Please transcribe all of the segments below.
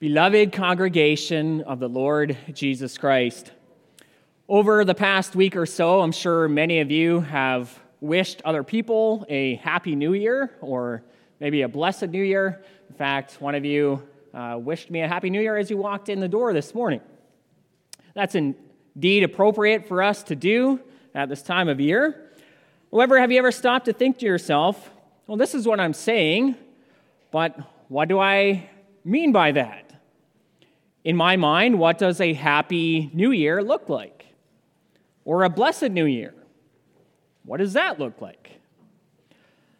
Beloved congregation of the Lord Jesus Christ, over the past week or so, I'm sure many of you have wished other people a happy new year or maybe a blessed new year. In fact, one of you uh, wished me a happy new year as you walked in the door this morning. That's indeed appropriate for us to do at this time of year. However, have you ever stopped to think to yourself, well, this is what I'm saying, but what do I mean by that? In my mind, what does a happy new year look like? Or a blessed new year? What does that look like?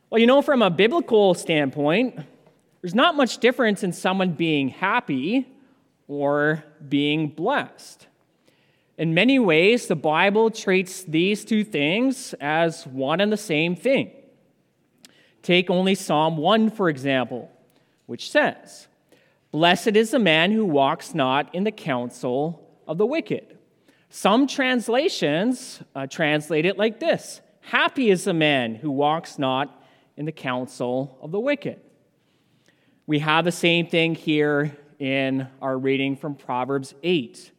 Well, you know, from a biblical standpoint, there's not much difference in someone being happy or being blessed. In many ways, the Bible treats these two things as one and the same thing. Take only Psalm 1, for example, which says, Blessed is the man who walks not in the counsel of the wicked. Some translations uh, translate it like this Happy is the man who walks not in the counsel of the wicked. We have the same thing here in our reading from Proverbs 8.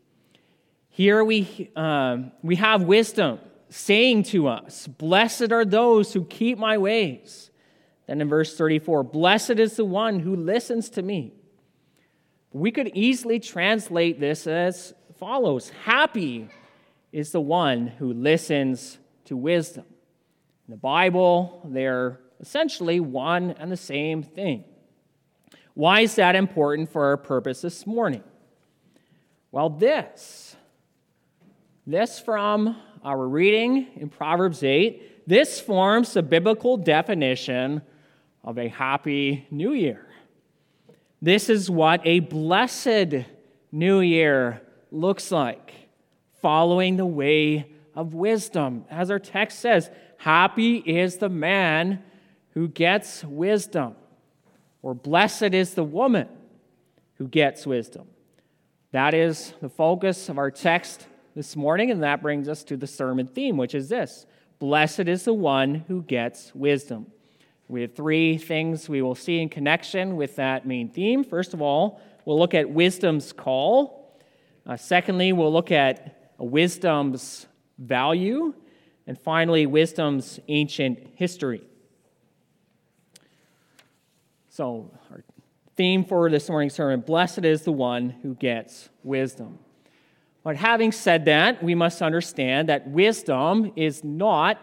Here we, um, we have wisdom saying to us, Blessed are those who keep my ways. Then in verse 34, Blessed is the one who listens to me. We could easily translate this as follows Happy is the one who listens to wisdom. In the Bible, they're essentially one and the same thing. Why is that important for our purpose this morning? Well, this. This from our reading in Proverbs 8, this forms the biblical definition of a happy new year. This is what a blessed new year looks like, following the way of wisdom. As our text says, happy is the man who gets wisdom, or blessed is the woman who gets wisdom. That is the focus of our text this morning, and that brings us to the sermon theme, which is this Blessed is the one who gets wisdom. We have three things we will see in connection with that main theme. First of all, we'll look at wisdom's call. Uh, secondly, we'll look at wisdom's value. And finally, wisdom's ancient history. So, our theme for this morning's sermon Blessed is the one who gets wisdom. But having said that, we must understand that wisdom is not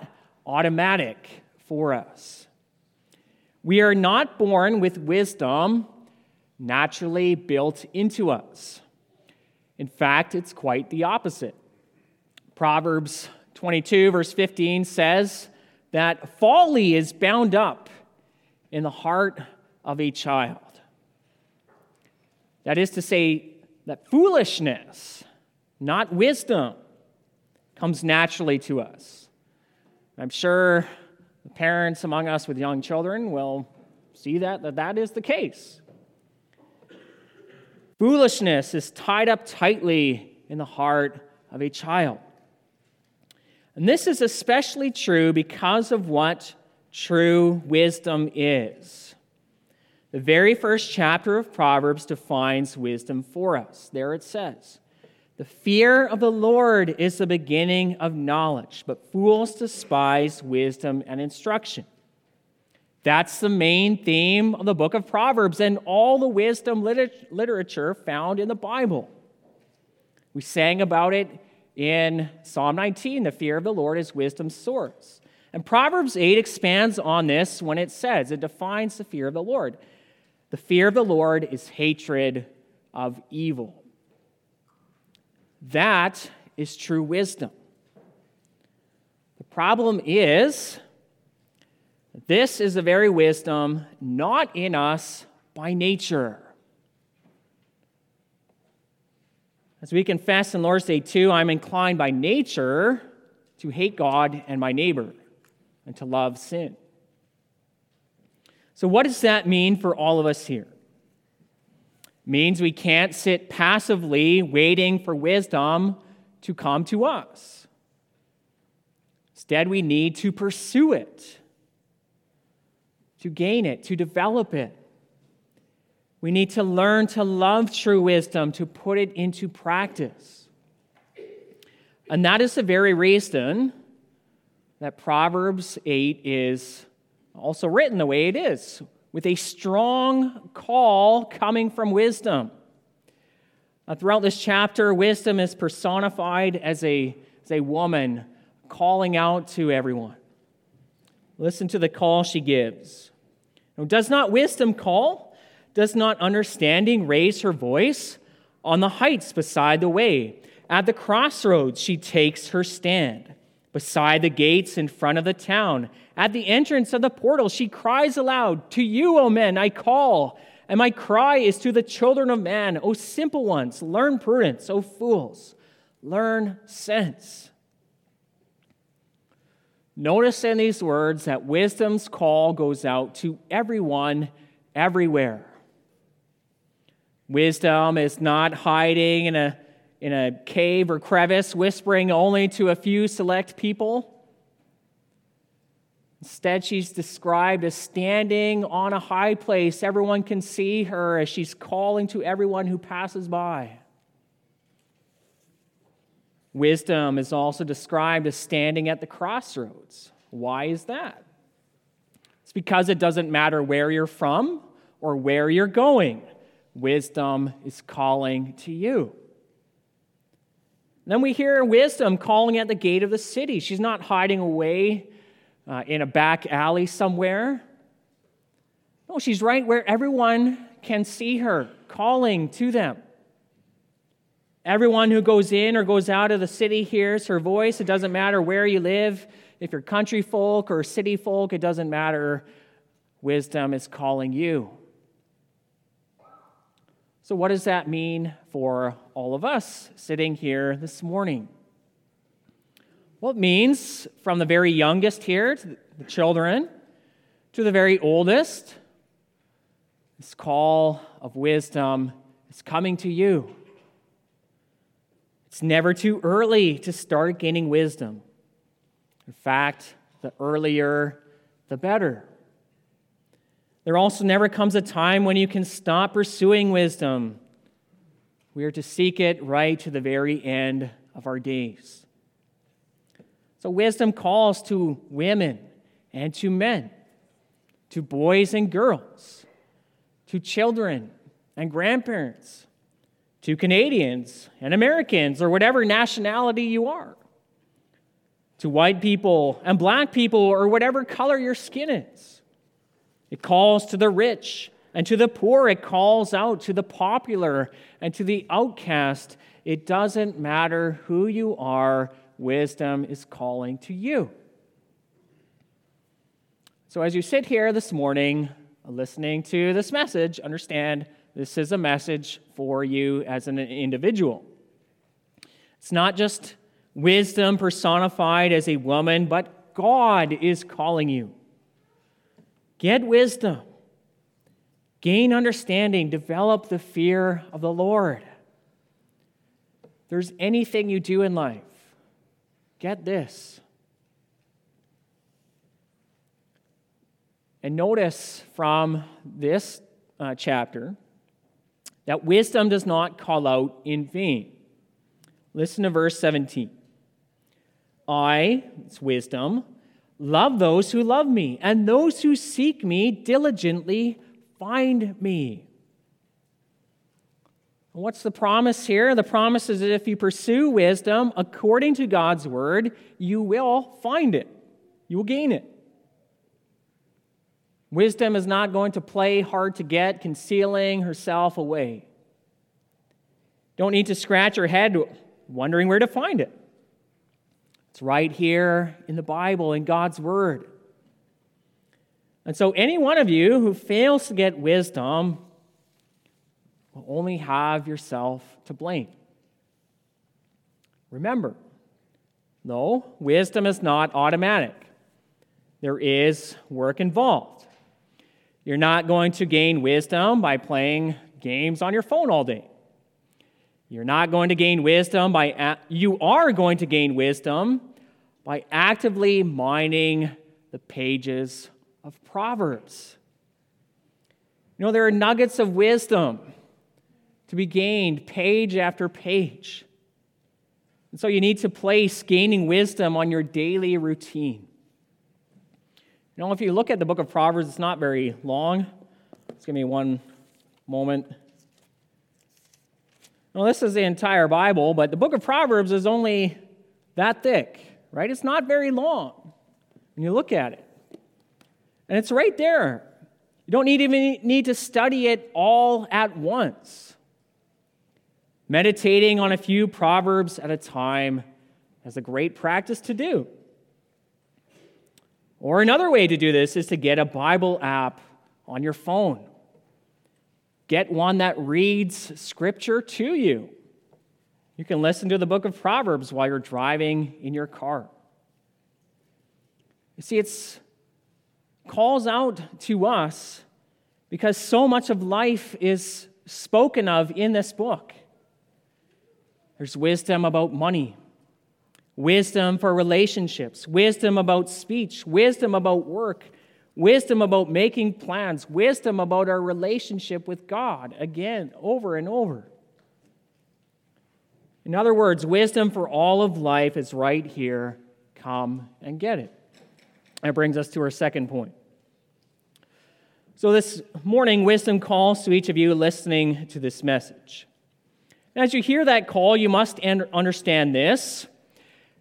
automatic for us. We are not born with wisdom naturally built into us. In fact, it's quite the opposite. Proverbs 22, verse 15 says that folly is bound up in the heart of a child. That is to say, that foolishness, not wisdom, comes naturally to us. I'm sure parents among us with young children will see that, that that is the case. Foolishness is tied up tightly in the heart of a child. And this is especially true because of what true wisdom is. The very first chapter of Proverbs defines wisdom for us. There it says, the fear of the Lord is the beginning of knowledge, but fools despise wisdom and instruction. That's the main theme of the book of Proverbs and all the wisdom liter- literature found in the Bible. We sang about it in Psalm 19 the fear of the Lord is wisdom's source. And Proverbs 8 expands on this when it says, it defines the fear of the Lord. The fear of the Lord is hatred of evil. That is true wisdom. The problem is, this is a very wisdom not in us by nature. As we confess in Lord's Day 2, I'm inclined by nature to hate God and my neighbor and to love sin. So, what does that mean for all of us here? Means we can't sit passively waiting for wisdom to come to us. Instead, we need to pursue it, to gain it, to develop it. We need to learn to love true wisdom, to put it into practice. And that is the very reason that Proverbs 8 is also written the way it is, with a strong call coming from wisdom. Uh, throughout this chapter, wisdom is personified as a, as a woman calling out to everyone. Listen to the call she gives. Does not wisdom call? Does not understanding raise her voice? On the heights beside the way, at the crossroads, she takes her stand. Beside the gates in front of the town, at the entrance of the portal, she cries aloud, To you, O men, I call. And my cry is to the children of man, O simple ones, learn prudence, O fools, learn sense. Notice in these words that wisdom's call goes out to everyone, everywhere. Wisdom is not hiding in a, in a cave or crevice, whispering only to a few select people. Instead, she's described as standing on a high place. Everyone can see her as she's calling to everyone who passes by. Wisdom is also described as standing at the crossroads. Why is that? It's because it doesn't matter where you're from or where you're going, wisdom is calling to you. Then we hear wisdom calling at the gate of the city. She's not hiding away uh, in a back alley somewhere. No, she's right where everyone can see her, calling to them. Everyone who goes in or goes out of the city hears her voice. It doesn't matter where you live, if you're country folk or city folk, it doesn't matter. Wisdom is calling you. So, what does that mean for all of us sitting here this morning? Well, it means from the very youngest here, to the children, to the very oldest, this call of wisdom is coming to you. It's never too early to start gaining wisdom. In fact, the earlier, the better. There also never comes a time when you can stop pursuing wisdom. We are to seek it right to the very end of our days. So, wisdom calls to women and to men, to boys and girls, to children and grandparents, to Canadians and Americans or whatever nationality you are, to white people and black people or whatever color your skin is. It calls to the rich and to the poor. It calls out to the popular and to the outcast. It doesn't matter who you are, wisdom is calling to you. So, as you sit here this morning listening to this message, understand this is a message for you as an individual. It's not just wisdom personified as a woman, but God is calling you. Get wisdom, gain understanding, develop the fear of the Lord. There's anything you do in life, get this. And notice from this uh, chapter that wisdom does not call out in vain. Listen to verse 17. I, it's wisdom, love those who love me, and those who seek me diligently find me. What's the promise here? The promise is that if you pursue wisdom according to God's word, you will find it. You will gain it. Wisdom is not going to play hard to get, concealing herself away. Don't need to scratch your head wondering where to find it. It's right here in the Bible, in God's Word. And so, any one of you who fails to get wisdom will only have yourself to blame. Remember, no, wisdom is not automatic, there is work involved. You're not going to gain wisdom by playing games on your phone all day. You're not going to gain wisdom by, you are going to gain wisdom by actively mining the pages of Proverbs. You know, there are nuggets of wisdom to be gained page after page. And so you need to place gaining wisdom on your daily routine. You know, if you look at the book of Proverbs, it's not very long. Just give me one moment. Well, this is the entire Bible, but the book of Proverbs is only that thick, right? It's not very long when you look at it. And it's right there. You don't need, even need to study it all at once. Meditating on a few Proverbs at a time is a great practice to do. Or another way to do this is to get a Bible app on your phone. Get one that reads scripture to you. You can listen to the book of Proverbs while you're driving in your car. You see, it calls out to us because so much of life is spoken of in this book. There's wisdom about money, wisdom for relationships, wisdom about speech, wisdom about work, wisdom about making plans, wisdom about our relationship with God, again, over and over. In other words, wisdom for all of life is right here. Come and get it. That brings us to our second point. So, this morning, wisdom calls to each of you listening to this message. As you hear that call, you must understand this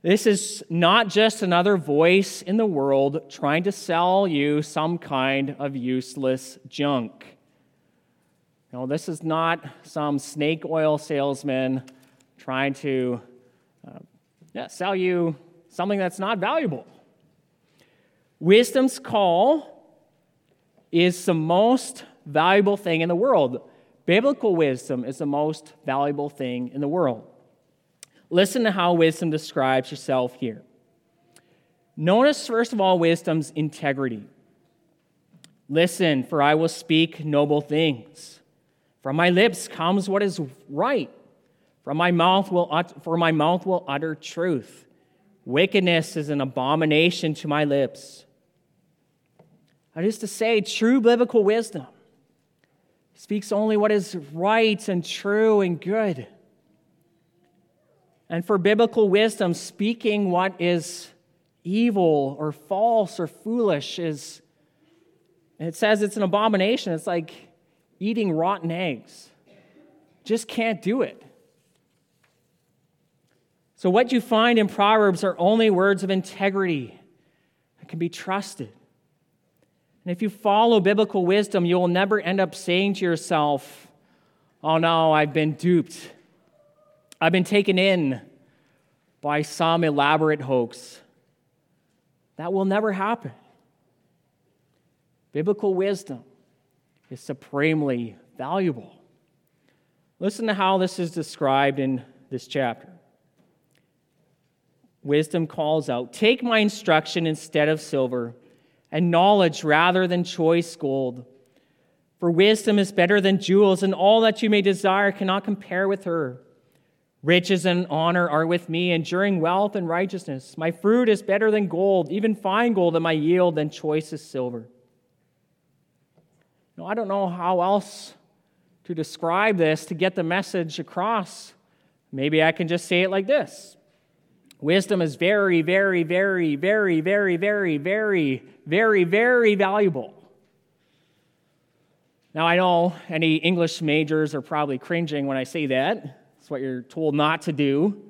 this is not just another voice in the world trying to sell you some kind of useless junk. No, this is not some snake oil salesman trying to uh, yeah, sell you something that's not valuable. Wisdom's call is the most valuable thing in the world. Biblical wisdom is the most valuable thing in the world. Listen to how wisdom describes herself here. Notice, first of all, wisdom's integrity. Listen, for I will speak noble things. From my lips comes what is right. From my mouth will ut- for my mouth will utter truth. Wickedness is an abomination to my lips. That is to say, true biblical wisdom speaks only what is right and true and good. And for biblical wisdom, speaking what is evil or false or foolish is, it says it's an abomination. It's like eating rotten eggs. Just can't do it. So, what you find in Proverbs are only words of integrity that can be trusted. And if you follow biblical wisdom, you will never end up saying to yourself, Oh no, I've been duped. I've been taken in by some elaborate hoax. That will never happen. Biblical wisdom is supremely valuable. Listen to how this is described in this chapter. Wisdom calls out Take my instruction instead of silver, and knowledge rather than choice gold. For wisdom is better than jewels, and all that you may desire cannot compare with her. Riches and honor are with me, enduring wealth and righteousness. My fruit is better than gold, even fine gold, and my yield than choicest silver. Now, I don't know how else to describe this to get the message across. Maybe I can just say it like this Wisdom is very, very, very, very, very, very, very, very, very valuable. Now, I know any English majors are probably cringing when I say that. It's what you're told not to do.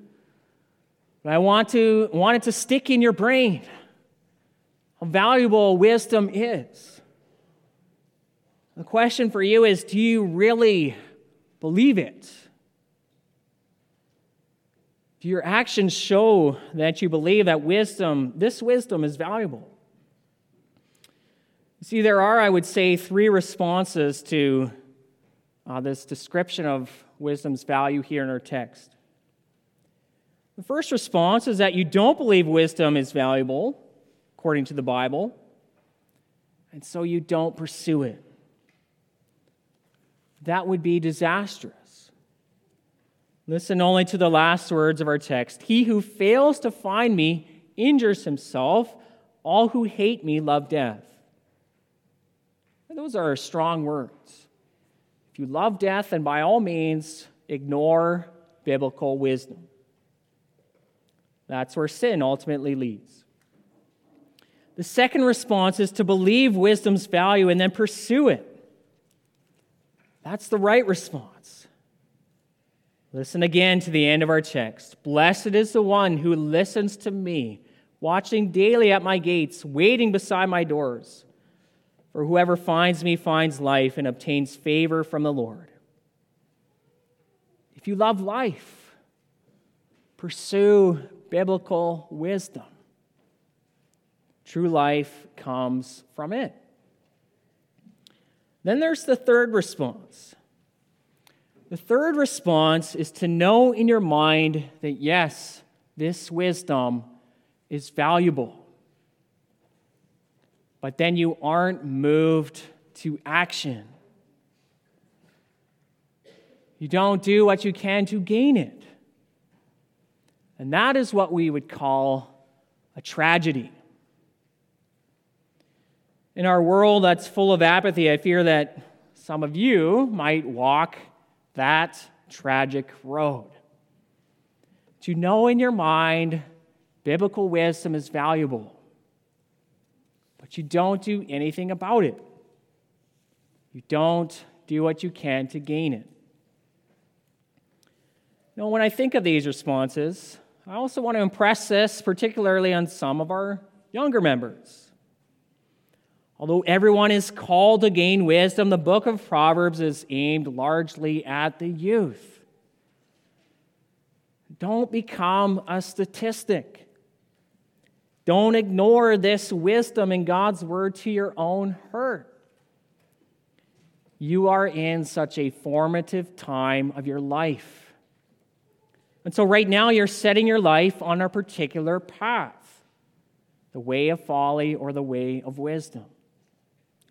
But I want, to, want it to stick in your brain how valuable wisdom is. The question for you is do you really believe it? Do your actions show that you believe that wisdom, this wisdom, is valuable? See, there are, I would say, three responses to uh, this description of wisdom's value here in our text. The first response is that you don't believe wisdom is valuable, according to the Bible, and so you don't pursue it. That would be disastrous. Listen only to the last words of our text He who fails to find me injures himself, all who hate me love death. Those are strong words. If you love death, then by all means, ignore biblical wisdom. That's where sin ultimately leads. The second response is to believe wisdom's value and then pursue it. That's the right response. Listen again to the end of our text. Blessed is the one who listens to me, watching daily at my gates, waiting beside my doors. For whoever finds me finds life and obtains favor from the Lord. If you love life, pursue biblical wisdom. True life comes from it. Then there's the third response. The third response is to know in your mind that yes, this wisdom is valuable. But then you aren't moved to action. You don't do what you can to gain it. And that is what we would call a tragedy. In our world that's full of apathy, I fear that some of you might walk that tragic road. To know in your mind biblical wisdom is valuable, but you don't do anything about it. You don't do what you can to gain it. Now, when I think of these responses, I also want to impress this particularly on some of our younger members. Although everyone is called to gain wisdom, the book of Proverbs is aimed largely at the youth. Don't become a statistic. Don't ignore this wisdom in God's word to your own hurt. You are in such a formative time of your life. And so, right now, you're setting your life on a particular path the way of folly or the way of wisdom.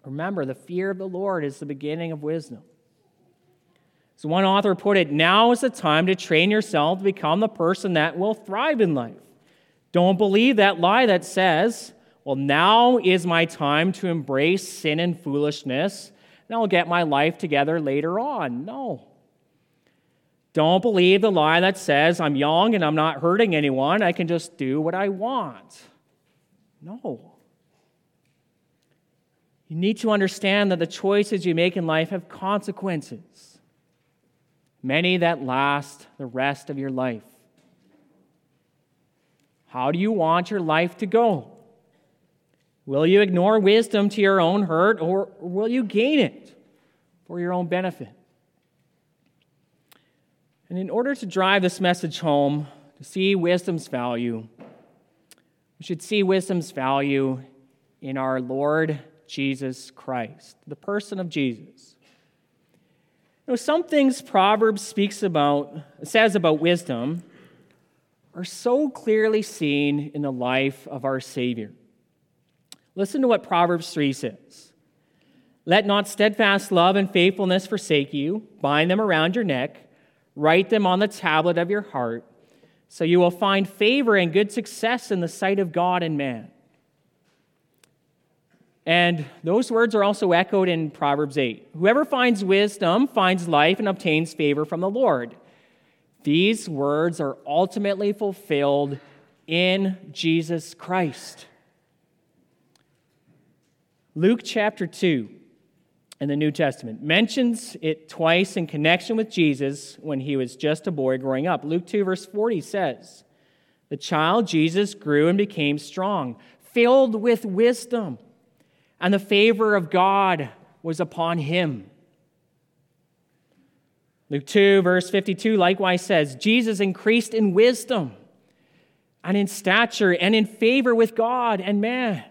Remember, the fear of the Lord is the beginning of wisdom. So, one author put it now is the time to train yourself to become the person that will thrive in life. Don't believe that lie that says, well, now is my time to embrace sin and foolishness, and I'll get my life together later on. No. Don't believe the lie that says, I'm young and I'm not hurting anyone, I can just do what I want. No. You need to understand that the choices you make in life have consequences, many that last the rest of your life. How do you want your life to go? Will you ignore wisdom to your own hurt, or will you gain it for your own benefit? And in order to drive this message home, to see wisdom's value, we should see wisdom's value in our Lord Jesus Christ, the person of Jesus. You know, some things Proverbs speaks about, says about wisdom, are so clearly seen in the life of our Savior. Listen to what Proverbs 3 says. Let not steadfast love and faithfulness forsake you, bind them around your neck Write them on the tablet of your heart, so you will find favor and good success in the sight of God and man. And those words are also echoed in Proverbs 8. Whoever finds wisdom finds life and obtains favor from the Lord. These words are ultimately fulfilled in Jesus Christ. Luke chapter 2 in the New Testament. Mentions it twice in connection with Jesus when he was just a boy growing up. Luke 2, verse 40 says, The child Jesus grew and became strong, filled with wisdom, and the favor of God was upon him. Luke 2, verse 52 likewise says, Jesus increased in wisdom and in stature and in favor with God and man.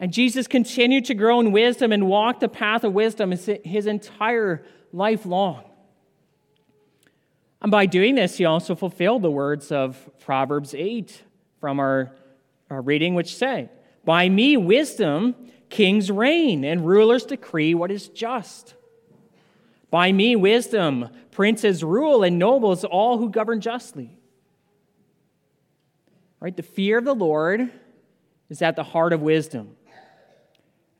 And Jesus continued to grow in wisdom and walk the path of wisdom his entire life long. And by doing this, he also fulfilled the words of Proverbs 8 from our, our reading, which say, By me, wisdom, kings reign and rulers decree what is just. By me, wisdom, princes rule and nobles all who govern justly. Right? The fear of the Lord is at the heart of wisdom.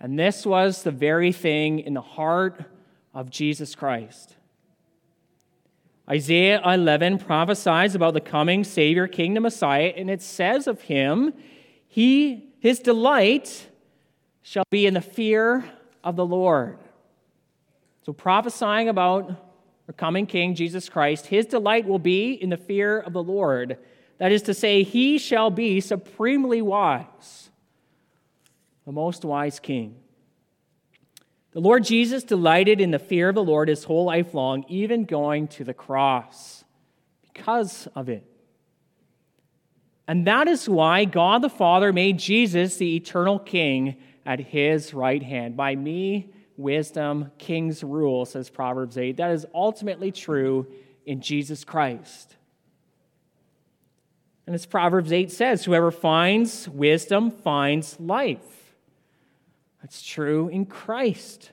And this was the very thing in the heart of Jesus Christ. Isaiah 11 prophesies about the coming Savior, King, the Messiah, and it says of him, he, his delight shall be in the fear of the Lord. So, prophesying about the coming King, Jesus Christ, his delight will be in the fear of the Lord. That is to say, he shall be supremely wise the most wise king. The Lord Jesus delighted in the fear of the Lord his whole life long, even going to the cross because of it. And that is why God the Father made Jesus the eternal king at his right hand. By me, wisdom, kings rule, says Proverbs 8. That is ultimately true in Jesus Christ. And as Proverbs 8 says, whoever finds wisdom finds life that's true in Christ.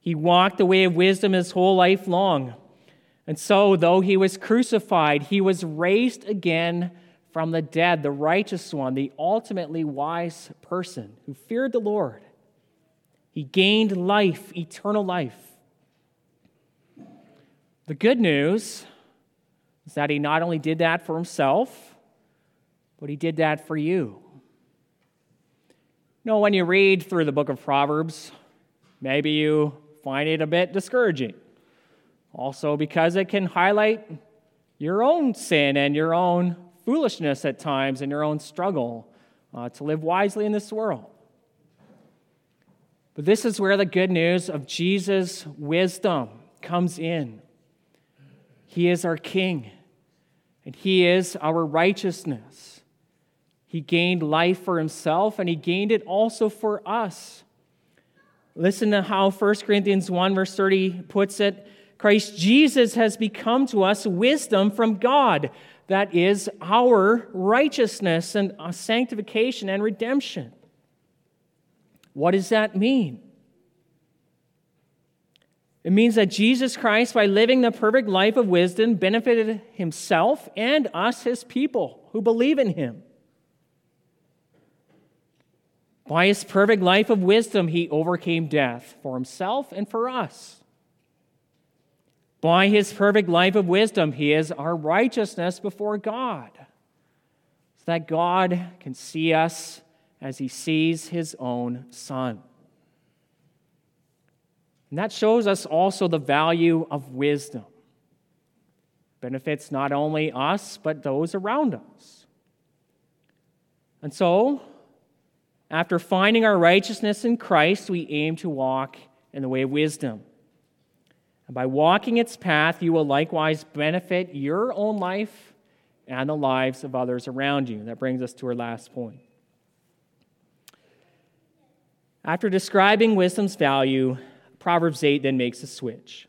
He walked the way of wisdom his whole life long. And so, though he was crucified, he was raised again from the dead, the righteous one, the ultimately wise person who feared the Lord. He gained life, eternal life. The good news is that he not only did that for himself, but he did that for you know, when you read through the book of Proverbs, maybe you find it a bit discouraging. Also, because it can highlight your own sin and your own foolishness at times and your own struggle uh, to live wisely in this world. But this is where the good news of Jesus' wisdom comes in. He is our King, and He is our righteousness. He gained life for himself and he gained it also for us. Listen to how 1 Corinthians 1, verse 30 puts it Christ Jesus has become to us wisdom from God. That is our righteousness and uh, sanctification and redemption. What does that mean? It means that Jesus Christ, by living the perfect life of wisdom, benefited himself and us, his people who believe in him. By his perfect life of wisdom, he overcame death for himself and for us. By his perfect life of wisdom, he is our righteousness before God, so that God can see us as he sees his own Son. And that shows us also the value of wisdom. Benefits not only us, but those around us. And so, after finding our righteousness in Christ, we aim to walk in the way of wisdom. And by walking its path, you will likewise benefit your own life and the lives of others around you. That brings us to our last point. After describing wisdom's value, Proverbs 8 then makes a switch.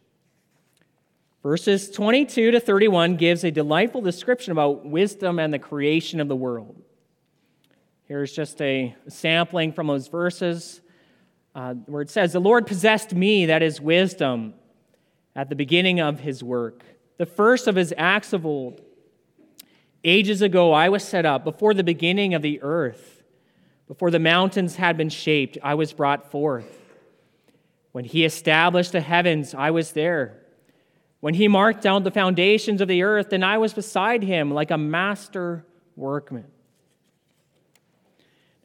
Verses 22 to 31 gives a delightful description about wisdom and the creation of the world. Here's just a sampling from those verses uh, where it says, The Lord possessed me, that is wisdom, at the beginning of his work, the first of his acts of old. Ages ago, I was set up before the beginning of the earth. Before the mountains had been shaped, I was brought forth. When he established the heavens, I was there. When he marked down the foundations of the earth, then I was beside him like a master workman.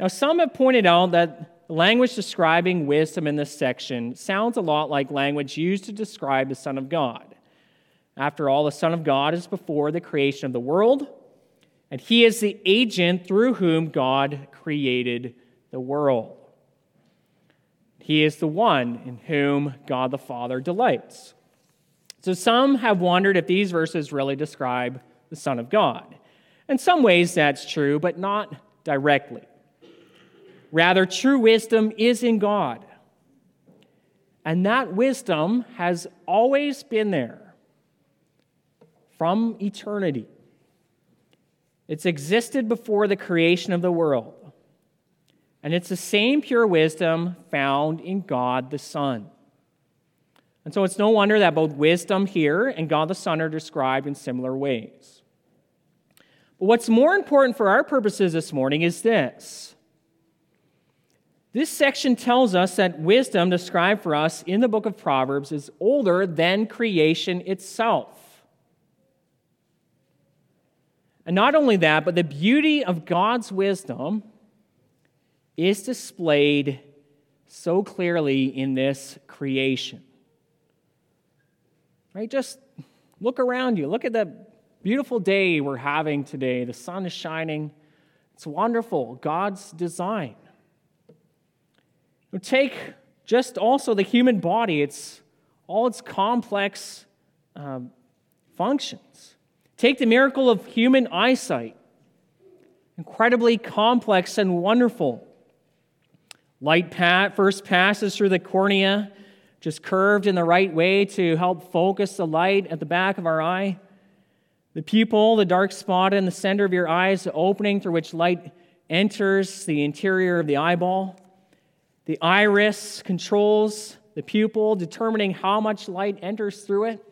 Now, some have pointed out that language describing wisdom in this section sounds a lot like language used to describe the Son of God. After all, the Son of God is before the creation of the world, and he is the agent through whom God created the world. He is the one in whom God the Father delights. So some have wondered if these verses really describe the Son of God. In some ways, that's true, but not directly. Rather, true wisdom is in God. And that wisdom has always been there from eternity. It's existed before the creation of the world. And it's the same pure wisdom found in God the Son. And so it's no wonder that both wisdom here and God the Son are described in similar ways. But what's more important for our purposes this morning is this This section tells us that wisdom described for us in the book of Proverbs is older than creation itself. And not only that, but the beauty of God's wisdom is displayed so clearly in this creation. Right? Just look around you. Look at the beautiful day we're having today. The sun is shining. It's wonderful. God's design. Take just also the human body, it's all its complex um, functions. Take the miracle of human eyesight, incredibly complex and wonderful. Light pat first passes through the cornea, just curved in the right way to help focus the light at the back of our eye. The pupil, the dark spot in the center of your eye, is the opening through which light enters the interior of the eyeball. The iris controls the pupil, determining how much light enters through it.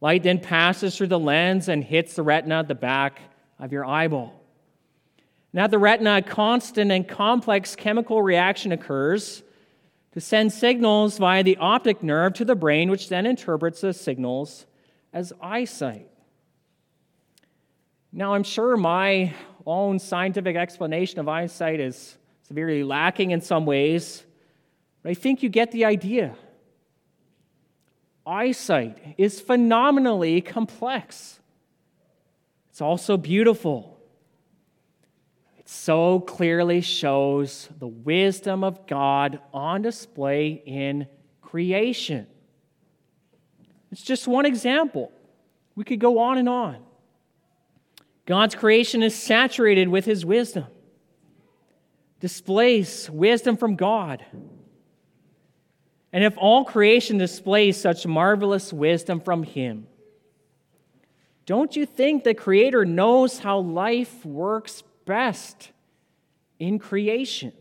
Light then passes through the lens and hits the retina at the back of your eyeball. Now, the retina, a constant and complex chemical reaction occurs to send signals via the optic nerve to the brain, which then interprets the signals as eyesight. Now, I'm sure my own scientific explanation of eyesight is severely lacking in some ways, but I think you get the idea. Eyesight is phenomenally complex. It's also beautiful. It so clearly shows the wisdom of God on display in creation. It's just one example. We could go on and on. God's creation is saturated with his wisdom displays wisdom from God. And if all creation displays such marvelous wisdom from Him, don't you think the Creator knows how life works best in creation?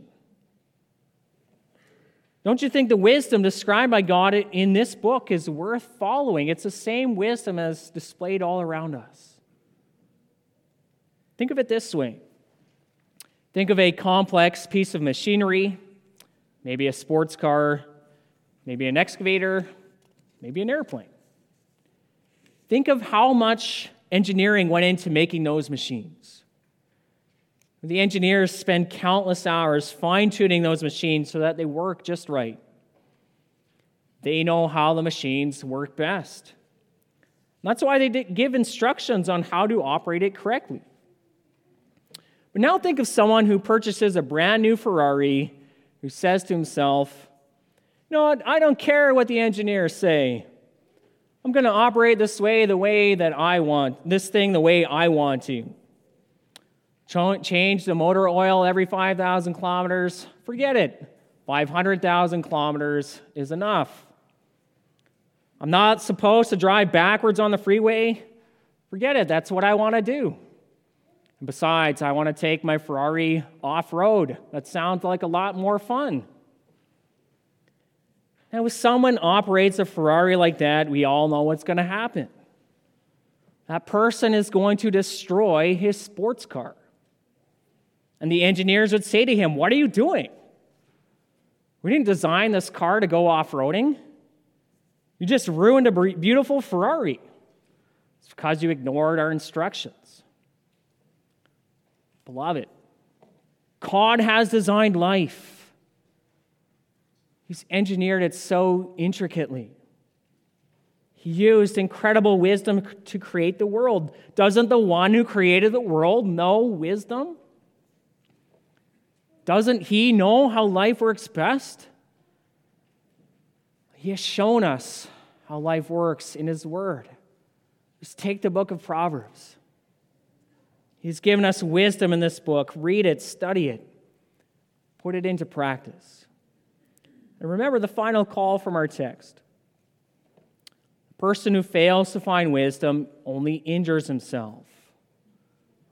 Don't you think the wisdom described by God in this book is worth following? It's the same wisdom as displayed all around us. Think of it this way Think of a complex piece of machinery, maybe a sports car, maybe an excavator, maybe an airplane. Think of how much engineering went into making those machines. The engineers spend countless hours fine tuning those machines so that they work just right. They know how the machines work best. That's why they give instructions on how to operate it correctly. But now think of someone who purchases a brand new Ferrari who says to himself, No, I don't care what the engineers say. I'm going to operate this way the way that I want, this thing the way I want to. Change the motor oil every 5,000 kilometers. Forget it. 500,000 kilometers is enough. I'm not supposed to drive backwards on the freeway. Forget it. That's what I want to do. Besides, I want to take my Ferrari off road. That sounds like a lot more fun. Now, if someone operates a Ferrari like that, we all know what's going to happen. That person is going to destroy his sports car. And the engineers would say to him, What are you doing? We didn't design this car to go off roading. You just ruined a beautiful Ferrari. It's because you ignored our instructions. Beloved, God has designed life. He's engineered it so intricately. He used incredible wisdom to create the world. Doesn't the one who created the world know wisdom? Doesn't he know how life works best? He has shown us how life works in his word. Just take the book of Proverbs. He's given us wisdom in this book. Read it, study it, put it into practice. And remember the final call from our text. The person who fails to find wisdom only injures himself.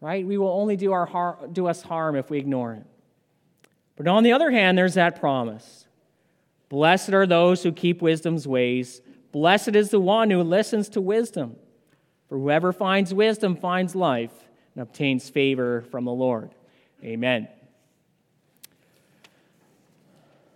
Right? We will only do, our har- do us harm if we ignore it. But on the other hand, there's that promise Blessed are those who keep wisdom's ways. Blessed is the one who listens to wisdom. For whoever finds wisdom finds life and obtains favor from the Lord. Amen.